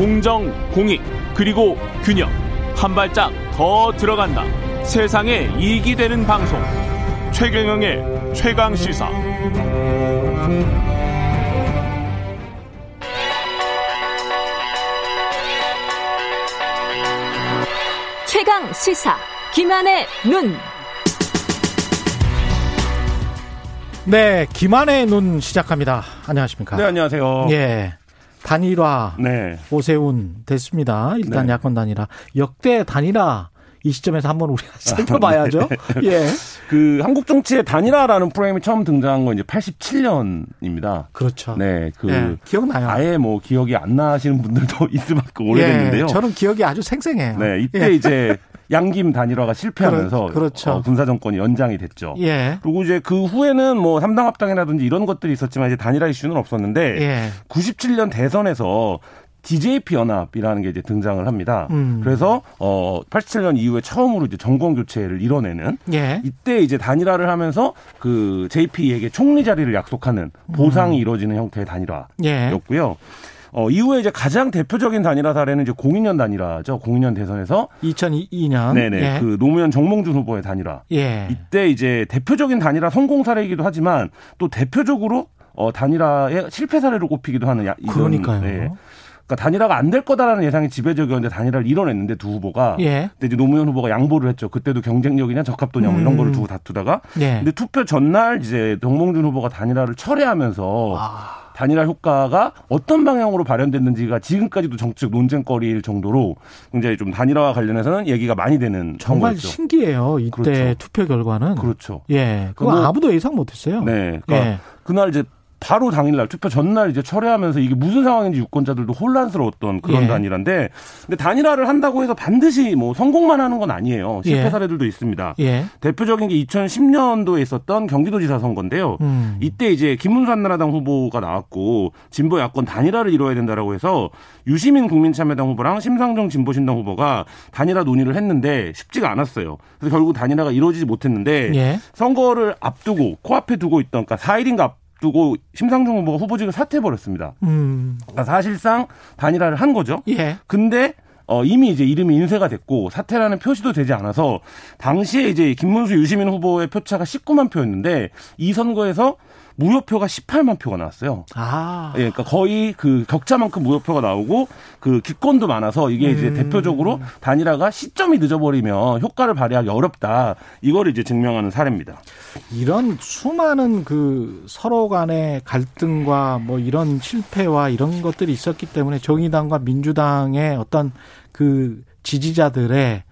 공정, 공익, 그리고 균형. 한 발짝 더 들어간다. 세상에 이익이 되는 방송. 최경영의 최강 시사. 최강 시사. 김한의 눈. 네, 김한의 눈 시작합니다. 안녕하십니까? 네, 안녕하세요. 예. 단일화 네. 오세훈 됐습니다. 일단 네. 야권 단일화 역대 단일화 이 시점에서 한번 우리가 살펴봐야죠. 예. 그 한국 정치의 단일화라는 프레임이 처음 등장한 건 이제 87년입니다. 그렇죠. 네, 그 예, 기억나요. 아예 뭐 기억이 안 나시는 분들도 있을 만큼 오래됐는데요. 예, 저는 기억이 아주 생생해요. 네, 이때 예. 이제 양김 단일화가 실패하면서 그렇- 그렇죠. 어, 군사 정권이 연장이 됐죠. 예. 그리고 이제 그 후에는 뭐 삼당 합당이라든지 이런 것들이 있었지만 이제 단일화 이슈는 없었는데 예. 97년 대선에서 DJP 연합이라는 게 이제 등장을 합니다. 음. 그래서 어 87년 이후에 처음으로 이제 정권 교체를 이뤄내는 예. 이때 이제 단일화를 하면서 그 JP에게 총리 자리를 약속하는 보상이 이루어지는 형태의 음. 예. 단일화였고요. 어, 이후에 이제 가장 대표적인 단일화 사례는 이제 02년 단일화죠. 02년 대선에서 2002년. 네네 예. 그 노무현 정몽준 후보의 단일화. 예. 이때 이제 대표적인 단일화 성공 사례이기도 하지만 또 대표적으로 어, 단일화의 실패 사례로 꼽히기도 하는 야, 이런, 그러니까요. 예. 그러니까 단일화가 안 될 거다라는 예상이 지배적이었는데 단일화를 이뤄냈는데 두 후보가 예. 그때 이제 노무현 후보가 양보를 했죠. 그때도 경쟁력이냐 적합도냐 뭐 이런 음. 거를 두고 다투다가 예. 근데 투표 전날 이제 정몽준 후보가 단일화를 철회하면서 아. 단일화 효과가 어떤 방향으로 발현됐는지가 지금까지도 정치적 논쟁거리일 정도로 굉장히 좀 단일화와 관련해서는 얘기가 많이 되는 정말. 신기해요. 이때 그렇죠. 투표 결과는. 그렇죠. 예. 그거 뭐- 아무도 예상 못 했어요. 네. 그러니까 예. 그날 이제 바로 당일날 투표 전날 이제 철회하면서 이게 무슨 상황인지 유권자들도 혼란스러웠던 그런 예. 단일화인데 근데 단일화를 한다고 해서 반드시 뭐 성공만 하는 건 아니에요. 실패 예. 사례들도 있습니다. 예. 대표적인 게 2010년도에 있었던 경기도지사 선거인데요. 음. 이때 이제 김문수 한나라당 후보가 나왔고 진보 야권 단일화를 이뤄야 된다라고 해서 유시민 국민참여당 후보랑 심상정 진보신당 후보가 단일화 논의를 했는데 쉽지가 않았어요. 그래서 결국 단일화가 이루어지지 못했는데 예. 선거를 앞두고 코앞에 두고 있던 그러니까 4일인가 앞두고 심상정 후보가 후보직을 사퇴해 버렸습니다. 음. 그러니까 사실상 단일화를 한 거죠. 예. 근데 어, 이미 이제 이름이 인쇄가 됐고 사퇴라는 표시도 되지 않아서 당시에 이제 김문수 유시민 후보의 표차가 19만 표였는데 이 선거에서 무효표가 18만 표가 나왔어요. 아. 예, 그러니까 거의 그 격차만큼 무효표가 나오고 그 기권도 많아서 이게 이제 음. 대표적으로 단일화가 시점이 늦어버리면 효과를 발휘하기 어렵다. 이거를 이제 증명하는 사례입니다. 이런 수많은 그 서로 간의 갈등과 뭐 이런 실패와 이런 것들이 있었기 때문에 정의당과 민주당의 어떤 그 지지자들의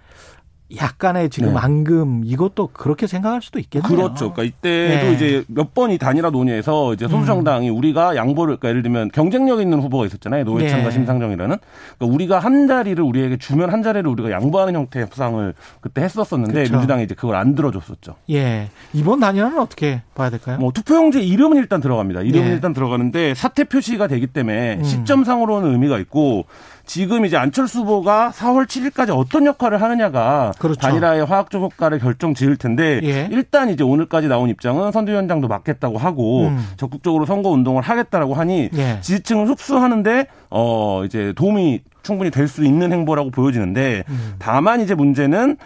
약간의 지금 네. 앙금 이것도 그렇게 생각할 수도 있겠네요. 그렇죠. 그러니까 이때도 네. 이제 몇 번이 단일화 논의에서 이제 소수 정당이 우리가 양보를 그러니까 예를 들면 경쟁력 있는 후보가 있었잖아요. 노회찬과 네. 심상정이라는. 그러니까 우리가 한 자리를 우리에게 주면 한 자리를 우리가 양보하는 형태의 협상을 그때 했었었는데 그렇죠. 민주당이 이제 그걸 안 들어줬었죠. 예. 이번 단일화는 어떻게 봐야 될까요? 뭐 투표용지 이름은 일단 들어갑니다. 이름은 네. 일단 들어가는데 사퇴 표시가 되기 때문에 음. 시점상으로는 의미가 있고 지금 이제 안철수 후보가 4월 7일까지 어떤 역할을 하느냐가 그렇죠. 단일화의 화학적 효과를 결정 지을 텐데 예. 일단 이제 오늘까지 나온 입장은 선대위원장도 맡겠다고 하고 음. 적극적으로 선거 운동을 하겠다라고 하니 예. 지지층을 흡수하는데 어 이제 도움이 충분히 될 수 있는 행보라고 보여지는데 음. 다만 이제 문제는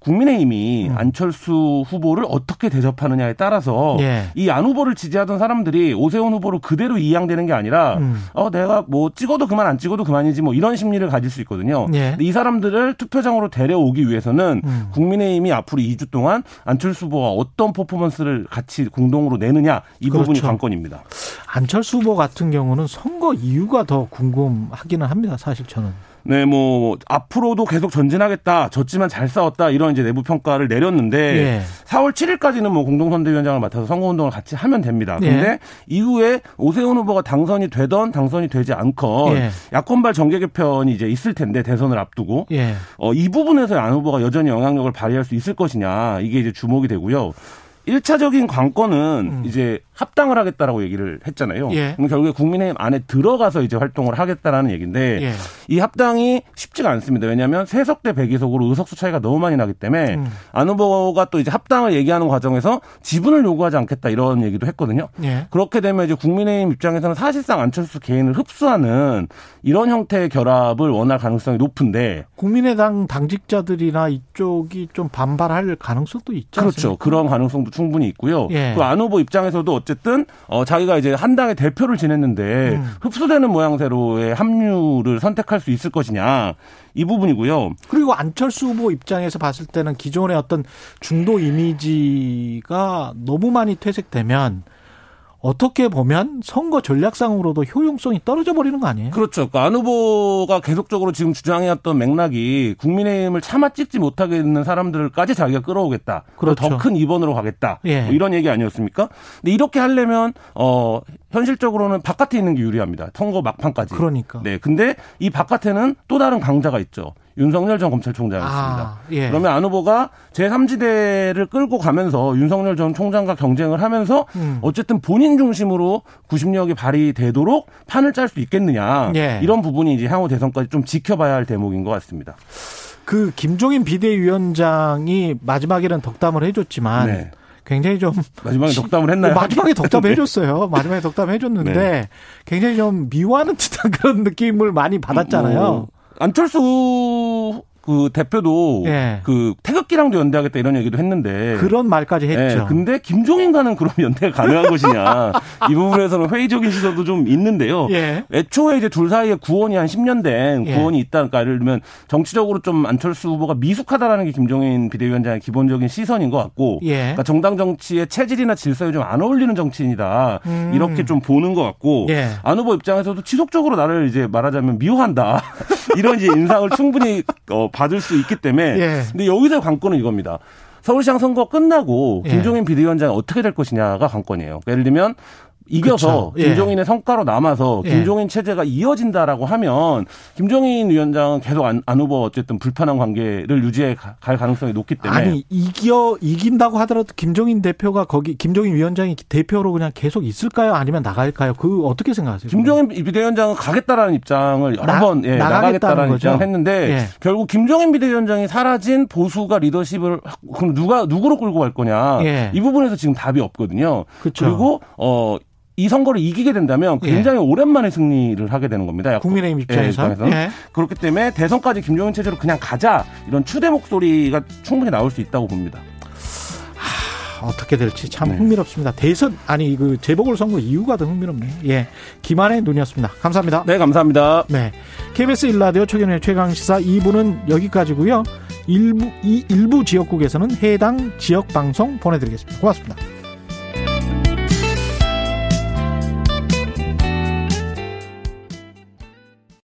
국민의힘이 안철수 후보를 어떻게 대접하느냐에 따라서 예. 이안 후보를 지지하던 사람들이 오세훈 후보로 그대로 이양되는 게 아니라 음. 어 내가 뭐 찍어도 그만 안 찍어도 그만이지 뭐 이런 심리를 가질 수 있거든요. 예. 이 사람들을 투표장으로 데려오기 위해서는 음. 국민의힘이 앞으로 2주 동안 안철수 후보가 어떤 퍼포먼스를 같이 공동으로 내느냐 이 부분이 그렇죠. 관건입니다. 안철수 후보 같은 경우는 선거 이유가 더 궁금하기는 합니다. 사실 저는. 네, 뭐 앞으로도 계속 전진하겠다. 졌지만 잘 싸웠다. 이런 이제 내부 평가를 내렸는데 예. 4월 7일까지는 뭐 공동선대위원장을 맡아서 선거운동을 같이 하면 됩니다. 예. 근데 이후에 오세훈 후보가 당선이 되던 당선이 되지 않건 예. 야권발 정계 개편이 이제 있을 텐데 대선을 앞두고 예. 어, 이 부분에서 안 후보가 여전히 영향력을 발휘할 수 있을 것이냐 이게 이제 주목이 되고요. 1차적인 관건은 음. 이제 합당을 하겠다라고 얘기를 했잖아요. 예. 그럼 결국에 국민의힘 안에 들어가서 이제 활동을 하겠다라는 얘기인데 예. 이 합당이 쉽지가 않습니다. 왜냐하면 세석 대 백이석으로 의석수 차이가 너무 많이 나기 때문에 음. 안 후보가 또 이제 합당을 얘기하는 과정에서 지분을 요구하지 않겠다 이런 얘기도 했거든요. 예. 그렇게 되면 이제 국민의힘 입장에서는 사실상 안철수 개인을 흡수하는 이런 형태의 결합을 원할 가능성이 높은데 국민의당 당직자들이나 이쪽이 좀 반발할 가능성도 있지 그렇죠. 않습니까? 그런 가능성도 충분히 있고요. 예. 또안 후보 입장에서도 어쨌든 어 자기가 이제 한 당의 대표를 지냈는데 음. 흡수되는 모양새로의 합류를 선택할 수 있을 것이냐 이 부분이고요. 그리고 안철수 후보 입장에서 봤을 때는 기존의 어떤 중도 이미지가 너무 많이 퇴색되면 어떻게 보면 선거 전략상으로도 효용성이 떨어져 버리는 거 아니에요? 그렇죠. 그러니까 안 후보가 계속적으로 지금 주장해왔던 맥락이 국민의힘을 차마 찍지 못하게 되는 사람들까지 자기가 끌어오겠다. 그렇죠. 더큰 2번으로 가겠다. 예. 뭐 이런 얘기 아니었습니까? 근데 이렇게 하려면 어 현실적으로는 바깥에 있는 게 유리합니다. 선거 막판까지. 그러니까. 네. 근데 이 바깥에는 또 다른 강자가 있죠. 윤석열 전 검찰총장이었습니다. 아, 예. 그러면 안 후보가 제3지대를 끌고 가면서 윤석열 전 총장과 경쟁을 하면서 음. 어쨌든 본인 중심으로 구심력이 발휘되도록 판을 짤 수 있겠느냐. 예. 이런 부분이 이제 향후 대선까지 좀 지켜봐야 할 대목인 것 같습니다. 그 김종인 비대위원장이 마지막에는 덕담을 해줬지만 네. 굉장히 좀 마지막에 덕담을 했나요? 뭐 마지막에 덕담 네. 해줬어요. 마지막에 덕담 해줬는데 네. 굉장히 좀 미워하는 듯한 그런 느낌을 많이 받았잖아요. 어, 안철수 그 대표도 예. 그 태극기랑도 연대하겠다 이런 얘기도 했는데 그런 말까지 했죠. 예, 근데 김종인과는 그럼 연대가 가능한 것이냐. 이 부분에서는 회의적인 시선도 좀 있는데요. 예. 애초에 이제 둘 사이에 구원이 한 10년 된 예. 구원이 있다. 그러니까 예를 들면 정치적으로 좀 안철수 후보가 미숙하다라는 게 김종인 비대위원장의 기본적인 시선인 것 같고 예. 그러니까 정당 정치의 체질이나 질서에 좀 안 어울리는 정치인이다. 음. 이렇게 좀 보는 것 같고 예. 안 후보 입장에서도 지속적으로 나를 이제 말하자면 미워한다. 이런 인상을 충분히 어, 받을 수 있기 때문에 예. 근데 여기서 관건은 이겁니다. 서울시장 선거 끝나고 예. 김종인 비대위원장이 어떻게 될 것이냐가 관건이에요. 그러니까 예를 들면 이겨서 그렇죠. 예. 김종인의 성과로 남아서 예. 김종인 체제가 이어진다라고 하면 김종인 위원장은 계속 안, 안 후보 어쨌든 불편한 관계를 유지해 가- 갈 가능성이 높기 때문에 아니 이겨 이긴다고 하더라도 김종인 대표가 거기 김종인 위원장이 대표로 그냥 계속 있을까요? 아니면 나갈까요? 그 어떻게 생각하세요? 김종인 비대위원장은 가겠다라는 입장을 여러 나- 번 예, 나가겠다라는? 입장을 했는데 예. 결국 김종인 비대위원장이 사라진 보수가 리더십을 확- 그럼 누가 누구로 끌고 갈 거냐 예. 이 부분에서 지금 답이 없거든요. 그렇죠. 리고 어. 이 선거를 이기게 된다면 예. 굉장히 오랜만에 승리를 하게 되는 겁니다. 야권- 국민의힘 예, 입장에서 입장에서는. 예. 그렇기 때문에 대선까지 김종인 체제로 그냥 가자 이런 추대 목소리가 충분히 나올 수 있다고 봅니다. 어떻게 될지 참 네. 흥미롭습니다. 대선 아니 그 재보궐 선거 이유가 더 흥미롭네요. 예, 김한의 눈이었습니다. 감사합니다. 네, 감사합니다. 네. KBS 일라디오 최경의 최강 시사 2부는 여기까지고요. 일부, 이 일부 지역국에서는 해당 지역 방송 보내드리겠습니다. 고맙습니다.